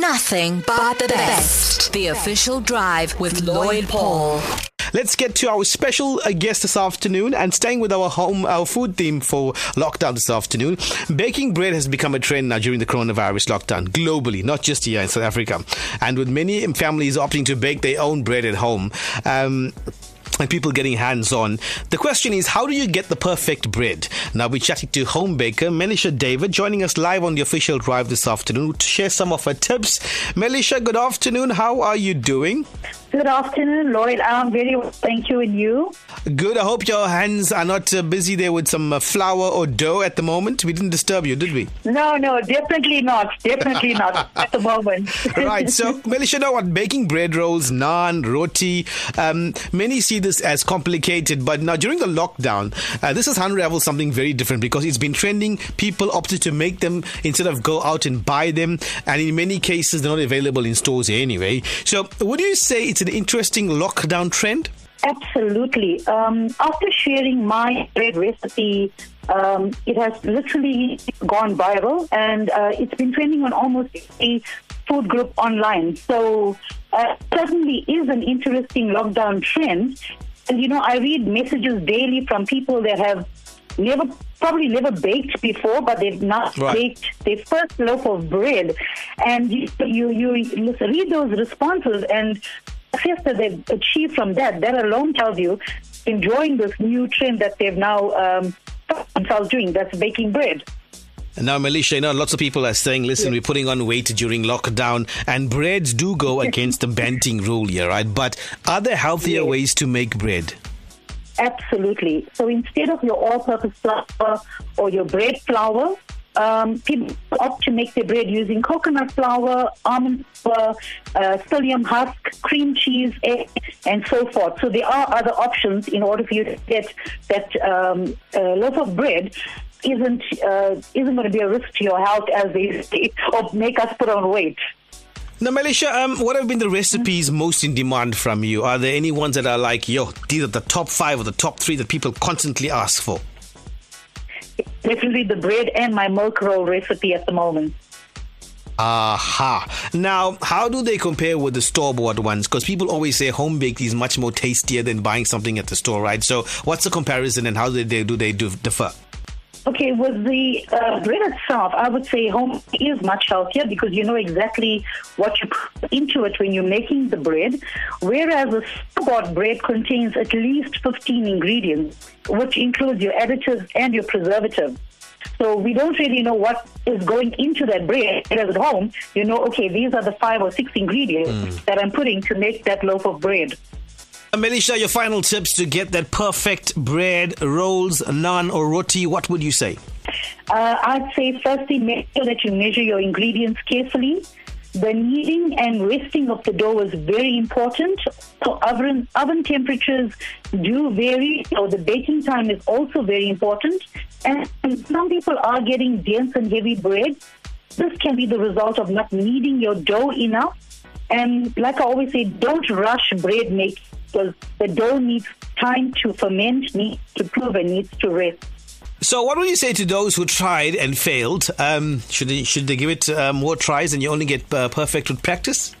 nothing but the best. The official drive with Lloyd Paul. Let's get to our special uh, guest this afternoon and staying with our home, our food theme for lockdown this afternoon. Baking bread has become a trend now during the coronavirus lockdown globally, not just here in South Africa. And with many families opting to bake their own bread at home. Um, and people getting hands on. The question is, how do you get the perfect bread? Now, we're chatting to home baker Melisha David, joining us live on the official drive this afternoon to share some of her tips. Melisha, good afternoon. How are you doing? Good afternoon, Lloyd. I'm very well, thank you, and you? Good. I hope your hands are not uh, busy there with some uh, flour or dough at the moment. We didn't disturb you, did we? No, no, definitely not. Definitely not at the moment. right. So, Melisha, know what? Baking bread rolls, naan, roti. Um, many see this as complicated, but now during the lockdown, uh, this has unraveled something very different because it's been trending. People opted to make them instead of go out and buy them, and in many cases, they're not available in stores anyway. So, would you say it's an interesting lockdown trend? Absolutely. Um, after sharing my bread recipe, um, it has literally gone viral and uh, it's been trending on almost a food group online. So, uh, certainly is an interesting lockdown trend. And, you know, I read messages daily from people that have never probably never baked before, but they've not Right. baked their first loaf of bread, and you you, you read those responses and success that they've achieved from that. That alone tells you enjoying this new trend that they've now um, themselves doing. That's baking bread. And Now, Melisha, you know, lots of people are saying, listen, we're putting on weight during lockdown, and breads do go against the banting rule here, right? But are there healthier Yes. ways to make bread? Absolutely. So instead of your all-purpose flour or your bread flour, um, people opt to make their bread using coconut flour, almond flour, uh, psyllium husk, cream cheese, egg, and so forth. So there are other options in order for you to get that um, uh, loaf of bread. Isn't uh, isn't going to be a risk to your health as they say, or make us put on weight. Now, Melisha, um, what have been the recipes most in demand from you? Are there any ones that are like, yo, these are the top five or the top three that people constantly ask for? Definitely the bread and my milk roll recipe at the moment. Aha. Now, how do they compare with the store bought ones? Because people always say home baked is much more tastier than buying something at the store, right? So, what's the comparison and how do they, do they differ? Okay, with the uh, bread itself, I would say home is much healthier because you know exactly what you put into it when you're making the bread. Whereas a store-bought bread contains at least 15 ingredients, which includes your additives and your preservatives. So we don't really know what is going into that bread. Whereas at home, you know, okay, these are the five or six ingredients that I'm putting to make that loaf of bread. Melisha, your final tips to get that perfect bread, rolls, naan, or roti, what would you say? Uh, I'd say firstly, make sure that you measure your ingredients carefully. The kneading and resting of the dough is very important. So oven, oven temperatures do vary, so the baking time is also very important. And some people are getting dense and heavy bread. This can be the result of not kneading your dough enough. And like I always say, don't rush bread making because the dough needs time to ferment, needs to prove, and needs to rest. So, what would you say to those who tried and failed? Um, should they should they give it uh, more tries and you only get uh, perfect with practice?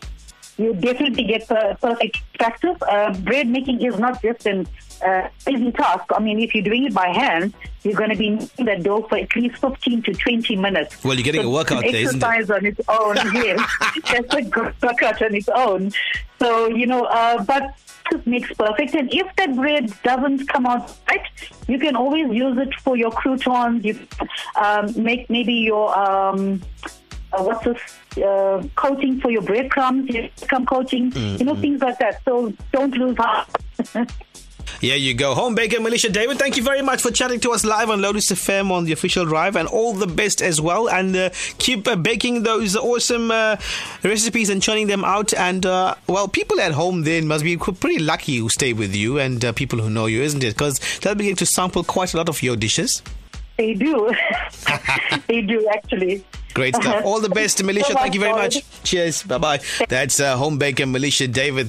You definitely get per- perfect practice. Uh, bread making is not just an uh, easy task. I mean, if you're doing it by hand, you're going to be making that dough for at least 15 to 20 minutes. Well, you're getting a workout there, isn't it? exercise on its own, yes. That's a good workout on its own. So, you know, uh, but just makes perfect. And if that bread doesn't come out right, you can always use it for your croutons. You um, make maybe your um, uh, what's this uh, coating for your breadcrumbs, your breadcrumb coating, you know, things like that. So don't lose heart. Here you go. Home baker Melisha David, thank you very much for chatting to us live on Lotus FM on the official drive and all the best as well. And uh, keep uh, baking those awesome uh, recipes and churning them out. And, uh, well, people at home then must be pretty lucky who stay with you and uh, people who know you, isn't it? Because they'll begin to sample quite a lot of your dishes. they do. they do, actually. Great stuff. All the best. So Thank you very much, much. Cheers. Bye bye. That's uh, home baker Melisha David.